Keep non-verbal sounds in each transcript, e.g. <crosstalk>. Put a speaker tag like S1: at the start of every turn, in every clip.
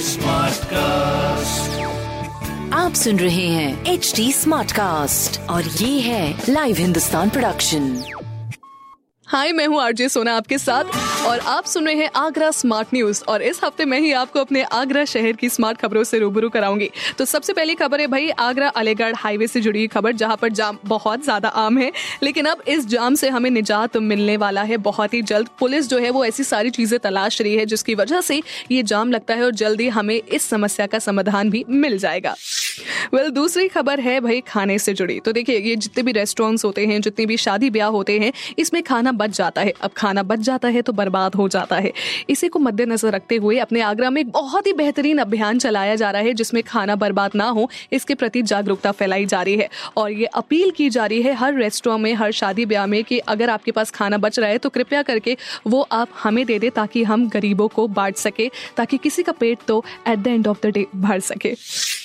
S1: Smart cast
S2: आप सुन रहे हैं एच डी स्मार्ट कास्ट और ये है लाइव हिंदुस्तान प्रोडक्शन
S3: हाय मैं हूँ आरजे सोना आपके साथ। और आप सुन रहे हैं आगरा स्मार्ट न्यूज़ और इस हफ़्ते मैं ही आपको अपने आगरा शहर की स्मार्ट खबरों से रूबरू कराऊँगी। तो सबसे पहली खबर है भाई आगरा अलीगढ़ हाईवे से जुड़ी खबर जहाँ पर जाम बहुत ज़्यादा आम है लेकिन अब इस जाम से हमें निजात मिलने वाला है बहुत ही जल्द। पुलिस जो है वो ऐसी सारी चीज़ें तलाश रही है जिसकी वजह से ये जाम लगता है और जल्दी हमें इस समस्या का समाधान भी मिल जाएगा। वेल well, दूसरी खबर है भाई खाने से जुड़ी। तो देखिए ये जितने भी रेस्टोरेंट्स होते हैं जितने भी शादी ब्याह होते हैं इसमें खाना बच जाता है। अब खाना बच जाता है तो बर्बाद हो जाता है। इसी को मद्देनजर रखते हुए अपने आगरा में एक बहुत ही बेहतरीन अभियान चलाया जा रहा है, जिसमें खाना बर्बाद ना हो, इसके प्रति जागरूकता फैलाई जा रही है। और ये अपील की जा रही है हर रेस्टोरेंट में, हर शादी ब्याह में कि अगर आपके पास खाना बच रहा है तो कृपया करके वो आप हमें दे दे ताकि हम गरीबों को बांट सके, ताकि किसी का पेट तो at the end of the day भर सके।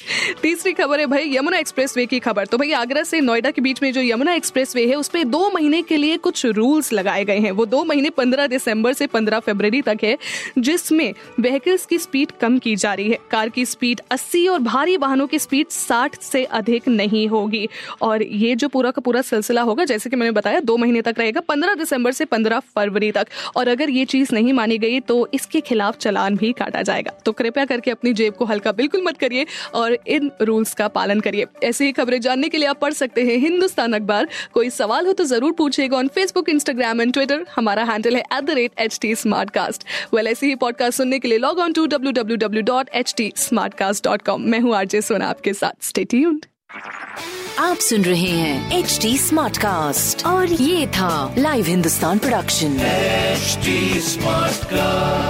S3: <laughs> तीसरी खबर है भाई, यमुना एक्सप्रेस वे की खबर। तो भाई, आगरा से नोएडा के बीच में जो यमुना एक्सप्रेस वे है उस पर दो महीने के लिए कुछ रूल्स लगाए गए हैं। वो दो महीने पंद्रह दिसंबर से पंद्रह फरवरी तक है, जिसमें व्हीकल्स की स्पीड कम की जा रही है। कार की स्पीड 80 और भारी वाहनों की स्पीड 60 से अधिक नहीं होगी। और ये जो पूरा का पूरा सिलसिला होगा, जैसे कि मैंने बताया, दो महीने तक रहेगा, पंद्रह दिसंबर से पंद्रह फरवरी तक। और अगर ये चीज़ नहीं मानी गई तो इसके खिलाफ चलान भी काटा जाएगा। तो कृपया करके अपनी जेब को हल्का बिल्कुल मत करिए और इन रूल्स का पालन करिए। ऐसी ही खबरें जानने के लिए आप पढ़ सकते हैं हिंदुस्तान अखबार। कोई सवाल हो तो ज़रूर पूछेगा on Facebook Instagram and Twitter हमारा हैंडल है at the rate H T Smartcast well ऐसी ही पॉडकास्ट सुनने के लिए log on to W W W dot H T Smartcast dot com मैं हूँ आरजे सोना आपके साथ। स्टे ट्यून्ड
S2: आप सुन रहे हैं एच टी स्मार्ट कास्ट और ये था live Hindustan production
S1: Smartcast